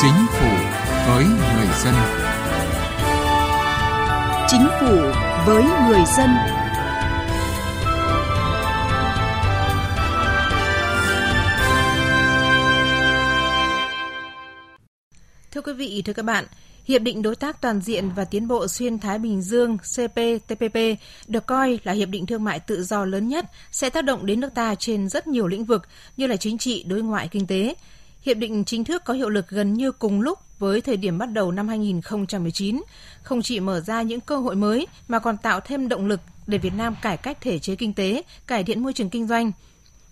Chính phủ với người dân. Chính phủ với người dân. Thưa quý vị, thưa các bạn, Hiệp định Đối tác Toàn diện và Tiến bộ Xuyên Thái Bình Dương CPTPP được coi là hiệp định thương mại tự do lớn nhất sẽ tác động đến nước ta trên rất nhiều lĩnh vực như là chính trị, đối ngoại, kinh tế. Hiệp định chính thức có hiệu lực gần như cùng lúc với thời điểm bắt đầu năm 2019, không chỉ mở ra những cơ hội mới mà còn tạo thêm động lực để Việt Nam cải cách thể chế kinh tế, cải thiện môi trường kinh doanh.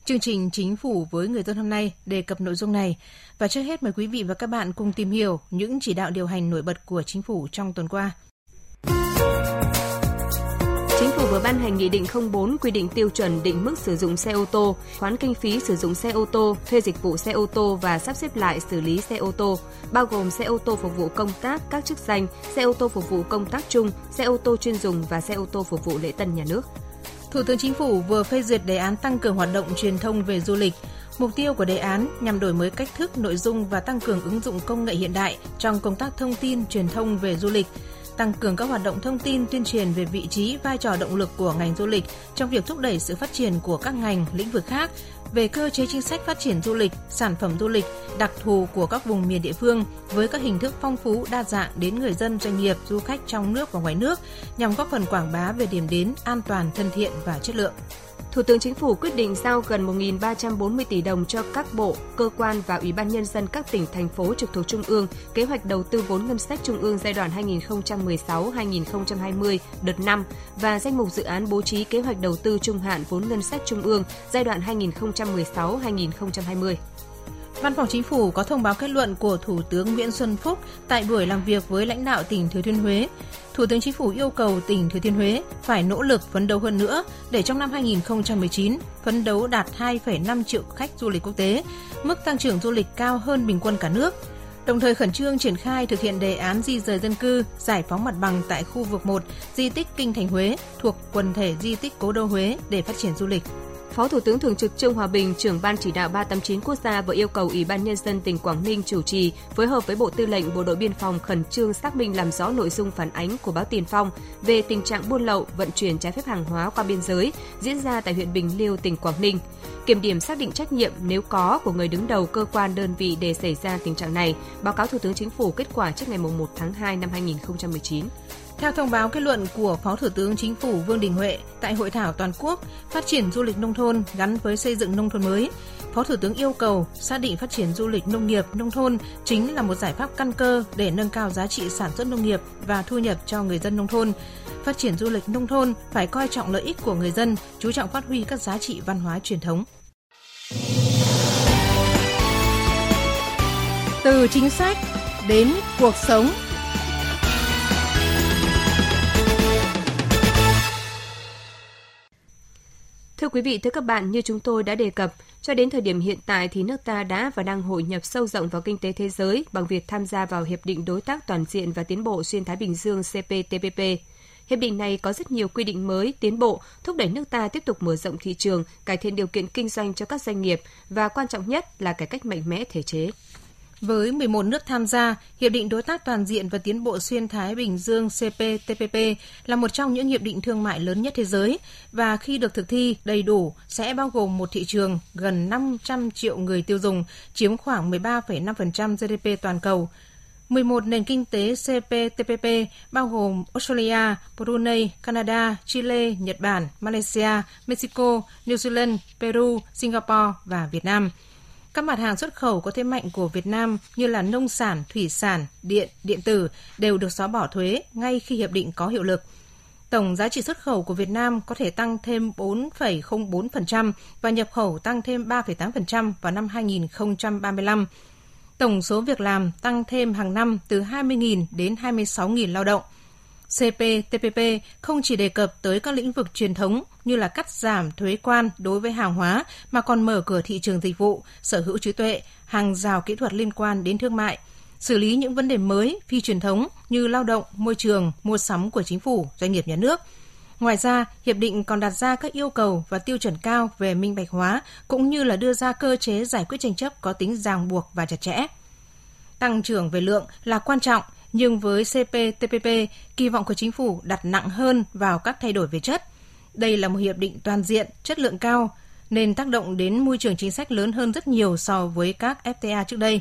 Chương trình Chính phủ với người dân hôm nay đề cập nội dung này. Và trước hết mời quý vị và các bạn cùng tìm hiểu những chỉ đạo điều hành nổi bật của Chính phủ trong tuần qua. Phủ vừa ban hành Nghị định 04 quy định tiêu chuẩn định mức sử dụng xe ô tô, khoán kinh phí sử dụng xe ô tô, thuê dịch vụ xe ô tô và sắp xếp lại xử lý xe ô tô, bao gồm xe ô tô phục vụ công tác các chức danh, xe ô tô phục vụ công tác chung, xe ô tô chuyên dùng và xe ô tô phục vụ lễ tân nhà nước. Thủ tướng Chính phủ vừa phê duyệt đề án tăng cường hoạt động truyền thông về du lịch. Mục tiêu của đề án nhằm đổi mới cách thức, nội dung và tăng cường ứng dụng công nghệ hiện đại trong công tác thông tin truyền thông về du lịch, tăng cường các hoạt động thông tin tuyên truyền về vị trí, vai trò động lực của ngành du lịch trong việc thúc đẩy sự phát triển của các ngành, lĩnh vực khác, về cơ chế chính sách phát triển du lịch, sản phẩm du lịch, đặc thù của các vùng miền địa phương với các hình thức phong phú đa dạng đến người dân, doanh nghiệp, du khách trong nước và ngoài nước nhằm góp phần quảng bá về điểm đến an toàn, thân thiện và chất lượng. Thủ tướng Chính phủ quyết định giao gần 1.340 tỷ đồng cho các bộ, cơ quan và Ủy ban Nhân dân các tỉnh, thành phố trực thuộc Trung ương, kế hoạch đầu tư vốn ngân sách Trung ương giai đoạn 2016-2020 đợt 5 và danh mục dự án bố trí kế hoạch đầu tư trung hạn vốn ngân sách Trung ương giai đoạn 2016-2020. Văn phòng Chính phủ có thông báo kết luận của Thủ tướng Nguyễn Xuân Phúc tại buổi làm việc với lãnh đạo tỉnh Thừa Thiên Huế. Thủ tướng Chính phủ yêu cầu tỉnh Thừa Thiên Huế phải nỗ lực phấn đấu hơn nữa để trong năm 2019 phấn đấu đạt 2,5 triệu khách du lịch quốc tế, mức tăng trưởng du lịch cao hơn bình quân cả nước. Đồng thời khẩn trương triển khai thực hiện đề án di rời dân cư, giải phóng mặt bằng tại khu vực 1 di tích Kinh Thành Huế thuộc quần thể di tích Cố đô Huế để phát triển du lịch. Phó Thủ tướng Thường trực Trương Hòa Bình, trưởng Ban chỉ đạo 389 quốc gia vừa yêu cầu Ủy ban Nhân dân tỉnh Quảng Ninh chủ trì phối hợp với Bộ Tư lệnh Bộ đội Biên phòng khẩn trương xác minh làm rõ nội dung phản ánh của báo Tiền Phong về tình trạng buôn lậu, vận chuyển trái phép hàng hóa qua biên giới diễn ra tại huyện Bình Liêu, tỉnh Quảng Ninh. Kiểm điểm xác định trách nhiệm nếu có của người đứng đầu cơ quan đơn vị để xảy ra tình trạng này, báo cáo Thủ tướng Chính phủ kết quả trước ngày 1 tháng 2 năm 2019. Theo thông báo kết luận của Phó Thủ tướng Chính phủ Vương Đình Huệ tại hội thảo toàn quốc phát triển du lịch nông thôn gắn với xây dựng nông thôn mới, Phó Thủ tướng yêu cầu xác định phát triển du lịch nông nghiệp nông thôn chính là một giải pháp căn cơ để nâng cao giá trị sản xuất nông nghiệp và thu nhập cho người dân nông thôn. Phát triển du lịch nông thôn phải coi trọng lợi ích của người dân, chú trọng phát huy các giá trị văn hóa truyền thống. Từ chính sách đến cuộc sống quý vị, thưa các bạn, như chúng tôi đã đề cập, cho đến thời điểm hiện tại thì nước ta đã và đang hội nhập sâu rộng vào kinh tế thế giới bằng việc tham gia vào Hiệp định Đối tác Toàn diện và Tiến bộ Xuyên Thái Bình Dương CPTPP. Hiệp định này có rất nhiều quy định mới, tiến bộ, thúc đẩy nước ta tiếp tục mở rộng thị trường, cải thiện điều kiện kinh doanh cho các doanh nghiệp và quan trọng nhất là cải cách mạnh mẽ thể chế. Với 11 nước tham gia, Hiệp định Đối tác Toàn diện và Tiến bộ Xuyên Thái Bình Dương CPTPP là một trong những hiệp định thương mại lớn nhất thế giới và khi được thực thi đầy đủ sẽ bao gồm một thị trường gần 500 triệu người tiêu dùng, chiếm khoảng 13,5% GDP toàn cầu. 11 nền kinh tế CPTPP bao gồm Australia, Brunei, Canada, Chile, Nhật Bản, Malaysia, Mexico, New Zealand, Peru, Singapore và Việt Nam – các mặt hàng xuất khẩu có thế mạnh của Việt Nam như là nông sản, thủy sản, điện, điện tử đều được xóa bỏ thuế ngay khi hiệp định có hiệu lực. Tổng giá trị xuất khẩu của Việt Nam có thể tăng thêm 4,04% và nhập khẩu tăng thêm 3,8% vào năm 2035. Tổng số việc làm tăng thêm hàng năm từ 20.000 đến 26.000 lao động – CPTPP không chỉ đề cập tới các lĩnh vực truyền thống như là cắt giảm thuế quan đối với hàng hóa mà còn mở cửa thị trường dịch vụ, sở hữu trí tuệ, hàng rào kỹ thuật liên quan đến thương mại, xử lý những vấn đề mới phi truyền thống như lao động, môi trường, mua sắm của chính phủ, doanh nghiệp nhà nước. Ngoài ra, hiệp định còn đặt ra các yêu cầu và tiêu chuẩn cao về minh bạch hóa cũng như là đưa ra cơ chế giải quyết tranh chấp có tính ràng buộc và chặt chẽ. tăng trưởng về lượng là quan trọng, nhưng với CPTPP, kỳ vọng của chính phủ đặt nặng hơn vào các thay đổi về chất. Đây là một hiệp định toàn diện, chất lượng cao, nên tác động đến môi trường chính sách lớn hơn rất nhiều so với các FTA trước đây.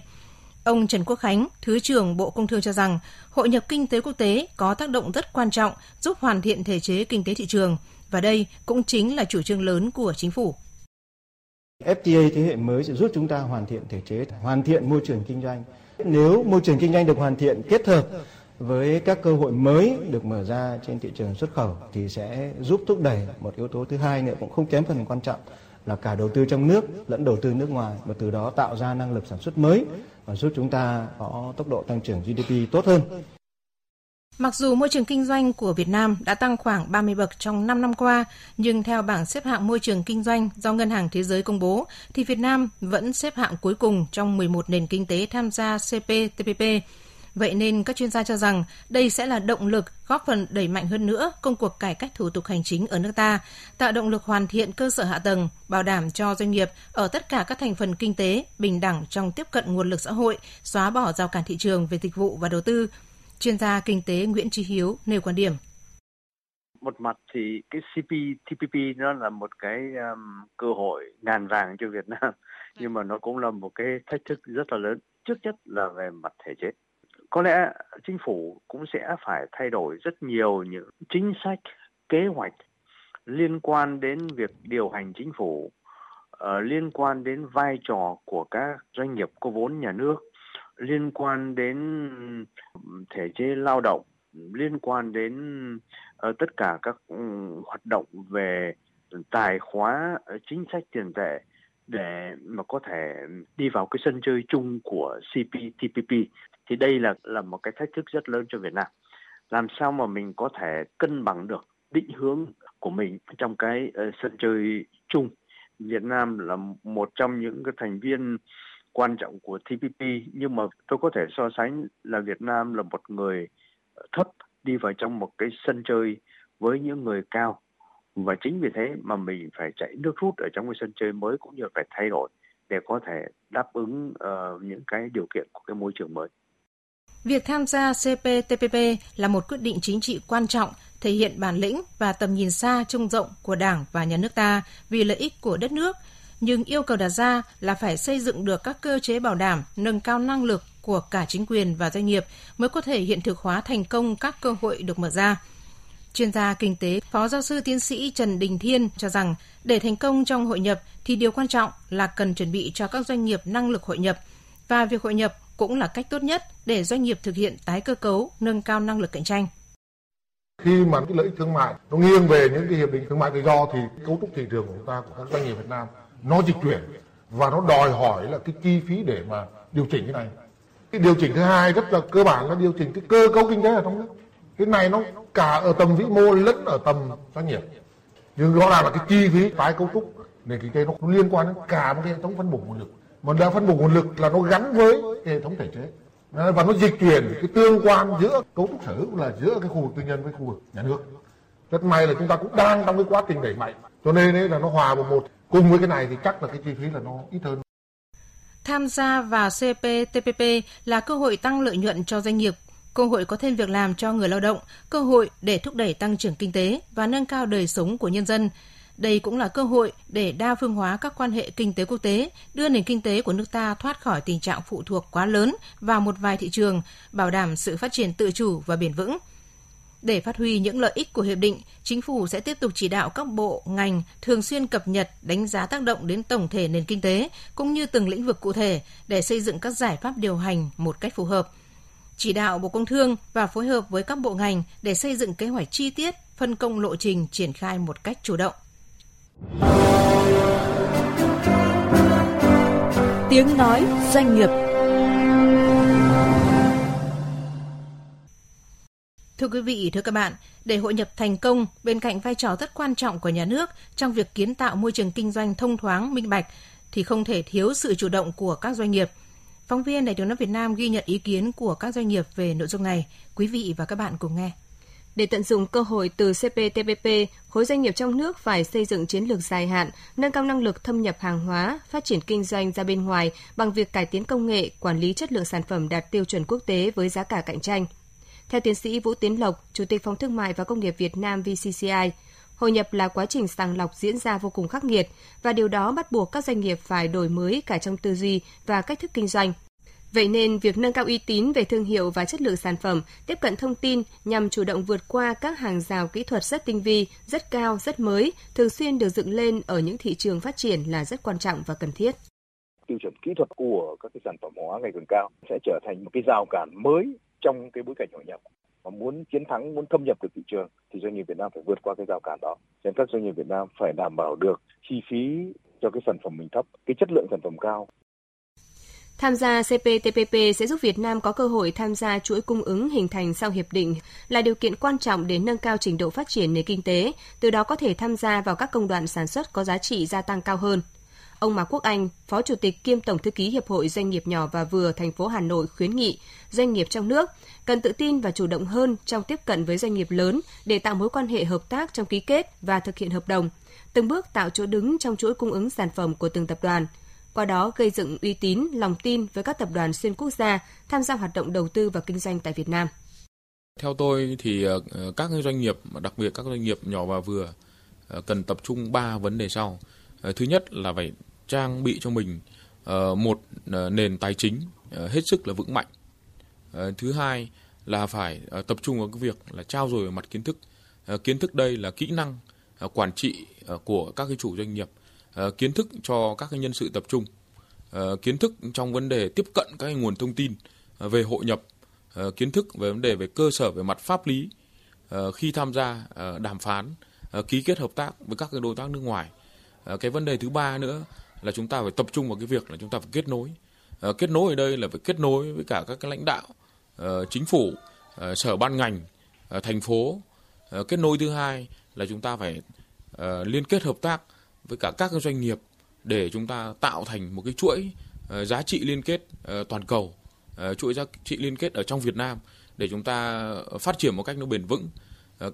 Ông Trần Quốc Khánh, Thứ trưởng Bộ Công Thương cho rằng, hội nhập kinh tế quốc tế có tác động rất quan trọng giúp hoàn thiện thể chế kinh tế thị trường, và đây cũng chính là chủ trương lớn của chính phủ. FTA thế hệ mới sẽ giúp chúng ta hoàn thiện thể chế, hoàn thiện môi trường kinh doanh. Nếu môi trường kinh doanh được hoàn thiện kết hợp với các cơ hội mới được mở ra trên thị trường xuất khẩu thì sẽ giúp thúc đẩy một yếu tố thứ hai nữa cũng không kém phần quan trọng là cả đầu tư trong nước lẫn đầu tư nước ngoài và từ đó tạo ra năng lực sản xuất mới và giúp chúng ta có tốc độ tăng trưởng GDP tốt hơn. Mặc dù môi trường kinh doanh của Việt Nam đã tăng khoảng 30 bậc trong 5 năm qua, nhưng theo bảng xếp hạng môi trường kinh doanh do Ngân hàng Thế giới công bố, thì Việt Nam vẫn xếp hạng cuối cùng trong 11 nền kinh tế tham gia CPTPP. Vậy nên các chuyên gia cho rằng đây sẽ là động lực góp phần đẩy mạnh hơn nữa công cuộc cải cách thủ tục hành chính ở nước ta, tạo động lực hoàn thiện cơ sở hạ tầng, bảo đảm cho doanh nghiệp ở tất cả các thành phần kinh tế bình đẳng trong tiếp cận nguồn lực xã hội, xóa bỏ rào cản thị trường về dịch vụ và đầu tư, Chuyên gia kinh tế Nguyễn Trí Hiếu nêu quan điểm. Một mặt thì cái CPTPP nó là một cái um, cơ hội ngàn vàng cho Việt Nam, nhưng mà nó cũng là một cái thách thức rất là lớn. Trước nhất là về mặt thể chế. Có lẽ chính phủ cũng sẽ phải thay đổi rất nhiều những chính sách, kế hoạch liên quan đến việc điều hành chính phủ, uh, liên quan đến vai trò của các doanh nghiệp có vốn nhà nước liên quan đến thể chế lao động liên quan đến uh, tất cả các um, hoạt động về tài khóa ờ, chính sách tiền tệ để mà có thể đi vào cái sân chơi chung của CPTPP thì đây là là một cái thách thức rất lớn cho Việt Nam. Làm sao mà mình có thể cân bằng được định hướng của mình trong cái uh, sân chơi chung. Việt Nam là một trong những cái thành viên quan trọng của TPP nhưng mà tôi có thể so sánh là Việt Nam là một người ờ, thấp đi vào trong một cái sân chơi với những người cao và chính vì thế mà mình phải chạy nước rút ở trong cái sân chơi mới cũng như phải thay đổi để có thể đáp ứng uh, những cái điều kiện của cái môi trường mới. Việc tham gia CPTPP là một quyết định chính trị quan trọng, thể hiện bản lĩnh và tầm nhìn xa trông rộng của Đảng và nhà nước ta vì lợi ích của đất nước, nhưng yêu cầu đặt ra là phải xây dựng được các cơ chế bảo đảm nâng cao năng lực của cả chính quyền và doanh nghiệp mới có thể hiện thực hóa thành công các cơ hội được mở ra. Chuyên gia kinh tế, Phó giáo sư tiến sĩ Trần Đình Thiên cho rằng để thành công trong hội nhập thì điều quan trọng là cần chuẩn bị cho các doanh nghiệp năng lực hội nhập và việc hội nhập cũng là cách tốt nhất để doanh nghiệp thực hiện tái cơ cấu, nâng cao năng lực cạnh tranh. Khi mà cái lợi ích thương mại nó nghiêng về những cái hiệp định thương mại tự do thì cấu trúc thị trường của chúng ta của các doanh nghiệp Việt Nam nó dịch chuyển và nó đòi hỏi là cái chi phí để mà điều chỉnh cái này. Cái điều chỉnh thứ hai rất là cơ bản là điều chỉnh cái cơ cấu kinh tế ở trong nước. Cái này nó cả ở tầm vĩ mô lẫn ở tầm doanh nghiệp. Nhưng rõ ràng là cái chi phí tái cấu trúc nền kinh tế nó liên quan đến cả một cái hệ thống phân bổ nguồn lực. Mà đã phân bổ nguồn lực là nó gắn với hệ thống thể chế. Và nó dịch chuyển cái tương quan giữa cấu trúc sở hữu là giữa cái khu vực tư nhân với khu vực nhà nước. Rất may là chúng ta cũng đang trong cái quá trình đẩy mạnh. Cho nên ấy là nó hòa vào một cùng với cái này thì chắc là cái chi phí là nó ít hơn Tham gia vào CPTPP là cơ hội tăng lợi nhuận cho doanh nghiệp, cơ hội có thêm việc làm cho người lao động, cơ hội để thúc đẩy tăng trưởng kinh tế và nâng cao đời sống của nhân dân. Đây cũng là cơ hội để đa phương hóa các quan hệ kinh tế quốc tế, đưa nền kinh tế của nước ta thoát khỏi tình trạng phụ thuộc quá lớn vào một vài thị trường, bảo đảm sự phát triển tự chủ và bền vững. Để phát huy những lợi ích của hiệp định, chính phủ sẽ tiếp tục chỉ đạo các bộ, ngành thường xuyên cập nhật, đánh giá tác động đến tổng thể nền kinh tế cũng như từng lĩnh vực cụ thể để xây dựng các giải pháp điều hành một cách phù hợp. Chỉ đạo Bộ Công Thương và phối hợp với các bộ ngành để xây dựng kế hoạch chi tiết, phân công lộ trình triển khai một cách chủ động. Tiếng nói doanh nghiệp Thưa quý vị, thưa các bạn, để hội nhập thành công, bên cạnh vai trò rất quan trọng của nhà nước trong việc kiến tạo môi trường kinh doanh thông thoáng, minh bạch, thì không thể thiếu sự chủ động của các doanh nghiệp. Phóng viên Đài tiếng nói Việt Nam ghi nhận ý kiến của các doanh nghiệp về nội dung này. Quý vị và các bạn cùng nghe. Để tận dụng cơ hội từ CPTPP, khối doanh nghiệp trong nước phải xây dựng chiến lược dài hạn, nâng cao năng lực thâm nhập hàng hóa, phát triển kinh doanh ra bên ngoài bằng việc cải tiến công nghệ, quản lý chất lượng sản phẩm đạt tiêu chuẩn quốc tế với giá cả cạnh tranh. Theo tiến sĩ Vũ Tiến Lộc, Chủ tịch Phòng Thương mại và Công nghiệp Việt Nam VCCI, hội nhập là quá trình sàng lọc diễn ra vô cùng khắc nghiệt và điều đó bắt buộc các doanh nghiệp phải đổi mới cả trong tư duy và cách thức kinh doanh – Vậy nên, việc nâng cao uy tín về thương hiệu và chất lượng sản phẩm, tiếp cận thông tin nhằm chủ động vượt qua các hàng rào kỹ thuật rất tinh vi, rất cao, rất mới, thường xuyên được dựng lên ở những thị trường phát triển là rất quan trọng và cần thiết. Tiêu chuẩn kỹ thuật của các cái sản phẩm hóa ngày càng cao sẽ trở thành một cái rào cản mới trong cái bối cảnh hội nhập mà muốn chiến thắng, muốn thâm nhập được thị trường thì doanh nghiệp Việt Nam phải vượt qua cái rào cản đó. Nên các doanh nghiệp Việt Nam phải đảm bảo được chi phí cho cái sản phẩm mình thấp, cái chất lượng sản phẩm cao Tham gia CPTPP sẽ giúp Việt Nam có cơ hội tham gia chuỗi cung ứng hình thành sau hiệp định là điều kiện quan trọng để nâng cao trình độ phát triển nền kinh tế, từ đó có thể tham gia vào các công đoạn sản xuất có giá trị gia tăng cao hơn. Ông Mạc Quốc Anh, Phó Chủ tịch kiêm Tổng thư ký Hiệp hội Doanh nghiệp nhỏ và vừa thành phố Hà Nội khuyến nghị doanh nghiệp trong nước cần tự tin và chủ động hơn trong tiếp cận với doanh nghiệp lớn để tạo mối quan hệ hợp tác trong ký kết và thực hiện hợp đồng, từng bước tạo chỗ đứng trong chuỗi cung ứng sản phẩm của từng tập đoàn – qua đó gây dựng uy tín, lòng tin với các tập đoàn xuyên quốc gia tham gia hoạt động đầu tư và kinh doanh tại Việt Nam. Theo tôi thì ờ, các doanh nghiệp, đặc biệt các doanh nghiệp nhỏ và vừa ờ, cần tập trung 3 vấn đề sau. Ờ, thứ nhất là phải trang bị cho mình ờ, một ờ, nền tài chính hết sức là vững mạnh. Thứ hai là phải tập trung vào cái việc là trao dồi mặt kiến thức. Kiến thức đây là kỹ năng quản trị của các cái chủ doanh nghiệp kiến thức cho các cái nhân sự tập trung, kiến thức trong vấn đề tiếp cận các cái nguồn thông tin về hội nhập, kiến thức về vấn đề về cơ sở về mặt pháp lý khi tham gia đàm phán, ký kết hợp tác với các cái đối tác nước ngoài. Ờ, cái vấn đề thứ ba nữa là chúng ta phải tập trung vào cái việc là chúng ta phải kết nối. Ờ, kết nối ở đây là phải kết nối với cả các cái lãnh đạo, ờ, chính phủ, sở ban ngành, thành phố. Kết nối thứ hai là chúng ta phải liên kết hợp tác với cả các doanh nghiệp để chúng ta tạo thành một cái chuỗi giá trị liên kết toàn cầu, chuỗi giá trị liên kết ở trong Việt Nam để chúng ta phát triển một cách nó bền vững.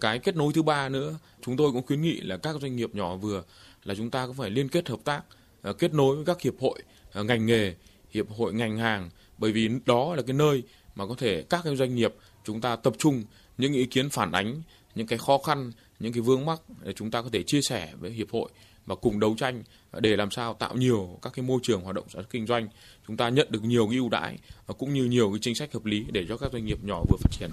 Cái kết nối thứ ba nữa, chúng tôi cũng khuyến nghị là các doanh nghiệp nhỏ vừa là chúng ta cũng phải liên kết hợp tác, ờ, kết nối với các hiệp hội ờ, ngành nghề, hiệp hội ngành hàng bởi vì đó là cái nơi mà có thể các cái doanh nghiệp chúng ta tập trung những ý kiến phản ánh những cái khó khăn, những cái vướng mắc để chúng ta có thể chia sẻ với hiệp hội và cùng đấu tranh để làm sao tạo nhiều các cái môi trường hoạt động sản xuất kinh doanh chúng ta nhận được nhiều cái ưu đãi và cũng như nhiều cái chính sách hợp lý để cho các doanh nghiệp nhỏ vừa phát triển.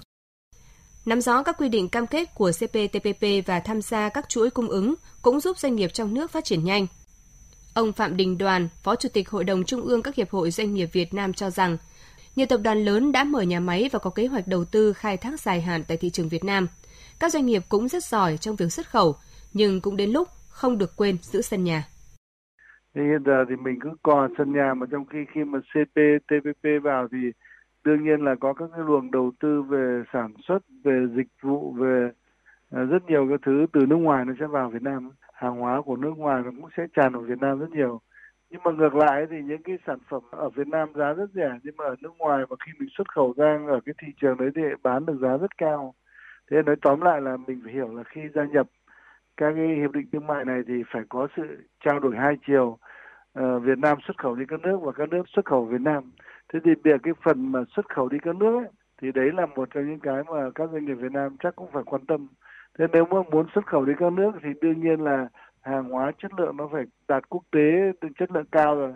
Nắm rõ các quy định cam kết của CPTPP và tham gia các chuỗi cung ứng cũng giúp doanh nghiệp trong nước phát triển nhanh. Ông Phạm Đình Đoàn, Phó Chủ tịch Hội đồng Trung ương các Hiệp hội Doanh nghiệp Việt Nam cho rằng, nhiều tập đoàn lớn đã mở nhà máy và có kế hoạch đầu tư khai thác dài hạn tại thị trường Việt Nam. Các doanh nghiệp cũng rất giỏi trong việc xuất khẩu, nhưng cũng đến lúc không được quên giữ sân nhà. Thì hiện giờ thì mình cứ còn sân nhà mà trong khi khi mà CPTPP vào thì đương nhiên là có các cái luồng đầu tư về sản xuất, về dịch vụ, về à, rất nhiều cái thứ từ nước ngoài nó sẽ vào Việt Nam. Hàng hóa của nước ngoài nó cũng sẽ tràn vào Việt Nam rất nhiều. Nhưng mà ngược lại thì những cái sản phẩm ở Việt Nam giá rất rẻ nhưng mà ở nước ngoài mà khi mình xuất khẩu ra ở cái thị trường đấy thì bán được giá rất cao. Thế nói tóm lại là mình phải hiểu là khi gia nhập các cái hiệp định thương mại này thì phải có sự trao đổi hai chiều Ờ, Việt Nam xuất khẩu đi các nước và các nước xuất khẩu Việt Nam. Thế thì việc cái phần mà xuất khẩu đi các nước ấy, thì đấy là một trong những cái mà các doanh nghiệp Việt Nam chắc cũng phải quan tâm. Thế nếu mà muốn xuất khẩu đi các nước thì đương nhiên là hàng hóa chất lượng nó phải đạt quốc tế chất lượng cao rồi.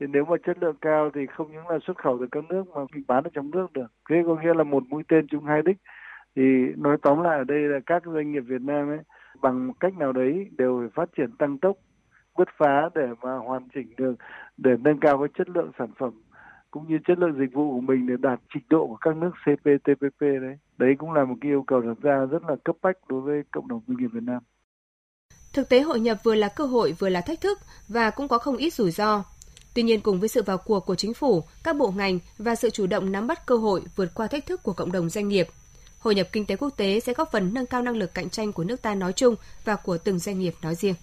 Thì nếu mà chất lượng cao thì không những là xuất khẩu được các nước mà mình bán ở trong nước được. Thế có nghĩa là một mũi tên chung hai đích. Thì nói tóm lại ở đây là các doanh nghiệp Việt Nam ấy bằng cách nào đấy đều phải phát triển tăng tốc bứt phá để mà hoàn chỉnh được để nâng cao cái chất lượng sản phẩm cũng như chất lượng dịch vụ của mình để đạt trình độ của các nước CPTPP đấy. Đấy cũng là một cái yêu cầu đặt ra rất là cấp bách đối với cộng đồng doanh nghiệp Việt Nam. Thực tế hội nhập vừa là cơ hội vừa là thách thức và cũng có không ít rủi ro. Tuy nhiên cùng với sự vào cuộc của chính phủ, các bộ ngành và sự chủ động nắm bắt cơ hội vượt qua thách thức của cộng đồng doanh nghiệp, hội nhập kinh tế quốc tế sẽ góp phần nâng cao năng lực cạnh tranh của nước ta nói chung và của từng doanh nghiệp nói riêng.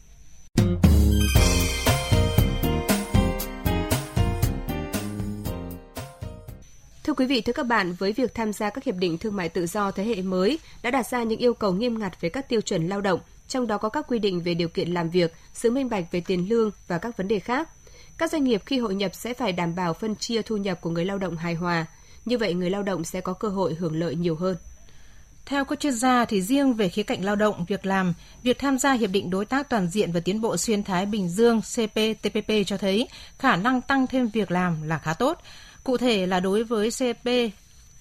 Thưa quý vị, thưa các bạn, với việc tham gia các hiệp định thương mại tự do thế hệ mới đã đặt ra những yêu cầu nghiêm ngặt về các tiêu chuẩn lao động, trong đó có các quy định về điều kiện làm việc, sự minh bạch về tiền lương và các vấn đề khác. Các doanh nghiệp khi hội nhập sẽ phải đảm bảo phân chia thu nhập của người lao động hài hòa. Như vậy, người lao động sẽ có cơ hội hưởng lợi nhiều hơn. Theo các chuyên gia thì riêng về khía cạnh lao động, việc làm, việc tham gia hiệp định đối tác toàn diện và tiến bộ xuyên Thái Bình Dương CPTPP cho thấy khả năng tăng thêm việc làm là khá tốt. Cụ thể là đối với CP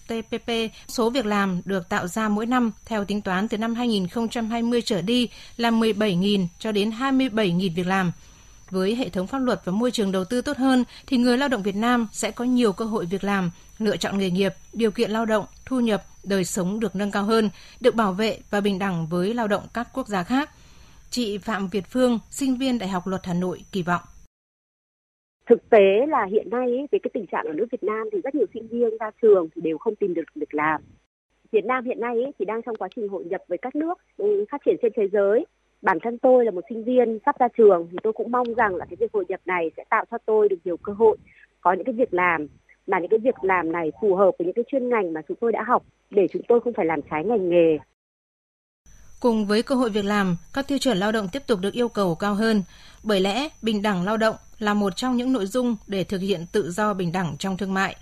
TPP, số việc làm được tạo ra mỗi năm theo tính toán từ năm 2020 trở đi là 17.000 cho đến 27.000 việc làm. Với hệ thống pháp luật và môi trường đầu tư tốt hơn thì người lao động Việt Nam sẽ có nhiều cơ hội việc làm, lựa chọn nghề nghiệp, điều kiện lao động, thu nhập, đời sống được nâng cao hơn, được bảo vệ và bình đẳng với lao động các quốc gia khác. Chị Phạm Việt Phương, sinh viên Đại học Luật Hà Nội kỳ vọng. Thực tế là hiện nay ấy, về cái tình trạng ở nước Việt Nam thì rất nhiều sinh viên ra trường thì đều không tìm được việc làm. Việt Nam hiện nay ấy, thì đang trong quá trình hội nhập với các nước ừ, phát triển trên thế giới. Bản thân tôi là một sinh viên sắp ra trường thì tôi cũng mong rằng là cái việc hội nhập này sẽ tạo cho tôi được nhiều cơ hội có những cái việc làm mà những cái việc làm này phù hợp với những cái chuyên ngành mà chúng tôi đã học để chúng tôi không phải làm trái ngành nghề. Cùng với cơ hội việc làm, các tiêu chuẩn lao động tiếp tục được yêu cầu cao hơn. Bởi lẽ, bình đẳng lao động là một trong những nội dung để thực hiện tự do bình đẳng trong thương mại.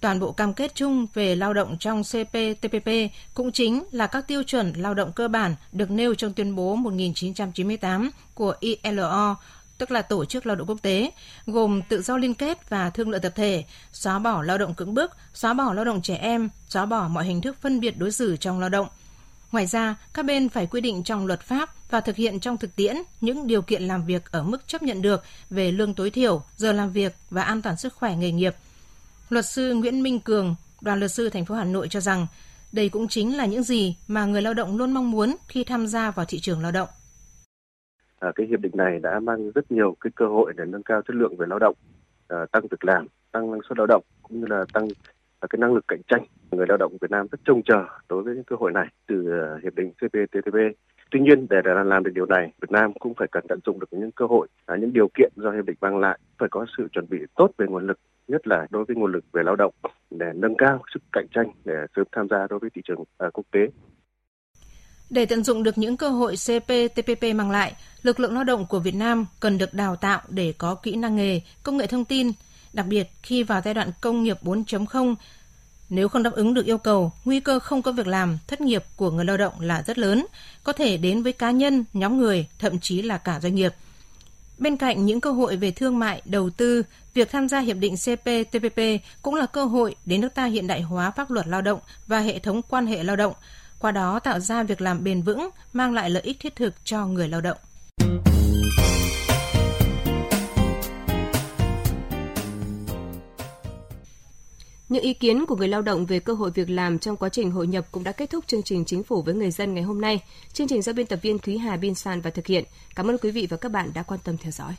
Toàn bộ cam kết chung về lao động trong CPTPP cũng chính là các tiêu chuẩn lao động cơ bản được nêu trong tuyên bố 1998 của ILO, tức là Tổ chức Lao động Quốc tế, gồm tự do liên kết và thương lượng tập thể, xóa bỏ lao động cưỡng bức, xóa bỏ lao động trẻ em, xóa bỏ mọi hình thức phân biệt đối xử trong lao động – Ngoài ra, các bên phải quy định trong luật pháp và thực hiện trong thực tiễn những điều kiện làm việc ở mức chấp nhận được về lương tối thiểu, giờ làm việc và an toàn sức khỏe nghề nghiệp. Luật sư Nguyễn Minh Cường, đoàn luật sư thành phố Hà Nội cho rằng đây cũng chính là những gì mà người lao động luôn mong muốn khi tham gia vào thị trường lao động. À, cái hiệp định này đã mang rất nhiều cái cơ hội để nâng cao chất lượng về lao động, à, tăng việc làm, tăng năng suất lao động cũng như là tăng cái năng lực cạnh tranh người lao động Việt Nam rất trông chờ đối với những cơ hội này từ ờ, hiệp định CPTPP. Tuy nhiên để làm được điều này, Việt Nam cũng phải cần tận dụng được những cơ hội, à, những điều kiện do hiệp định mang lại, phải có sự chuẩn bị tốt về nguồn lực, nhất là đối với nguồn lực về lao động để nâng cao sức cạnh tranh để sớm tham gia đối với thị trường à, quốc tế. Để tận dụng được những cơ hội CPTPP mang lại, lực lượng lao động của Việt Nam cần được đào tạo để có kỹ năng nghề, công nghệ thông tin, đặc biệt khi vào giai đoạn công nghiệp 4.0 nếu không đáp ứng được yêu cầu, nguy cơ không có việc làm, thất nghiệp của người lao động là rất lớn, có thể đến với cá nhân, nhóm người, thậm chí là cả doanh nghiệp. Bên cạnh những cơ hội về thương mại, đầu tư, việc tham gia hiệp định CPTPP cũng là cơ hội để nước ta hiện đại hóa pháp luật lao động và hệ thống quan hệ lao động, qua đó tạo ra việc làm bền vững, mang lại lợi ích thiết thực cho người lao động. Những ý kiến của người lao động về cơ hội việc làm trong quá trình hội nhập cũng đã kết thúc chương trình Chính phủ với người dân ngày hôm nay. Chương trình do biên tập viên Thúy Hà biên soạn và thực hiện. Cảm ơn quý vị và các bạn đã quan tâm theo dõi.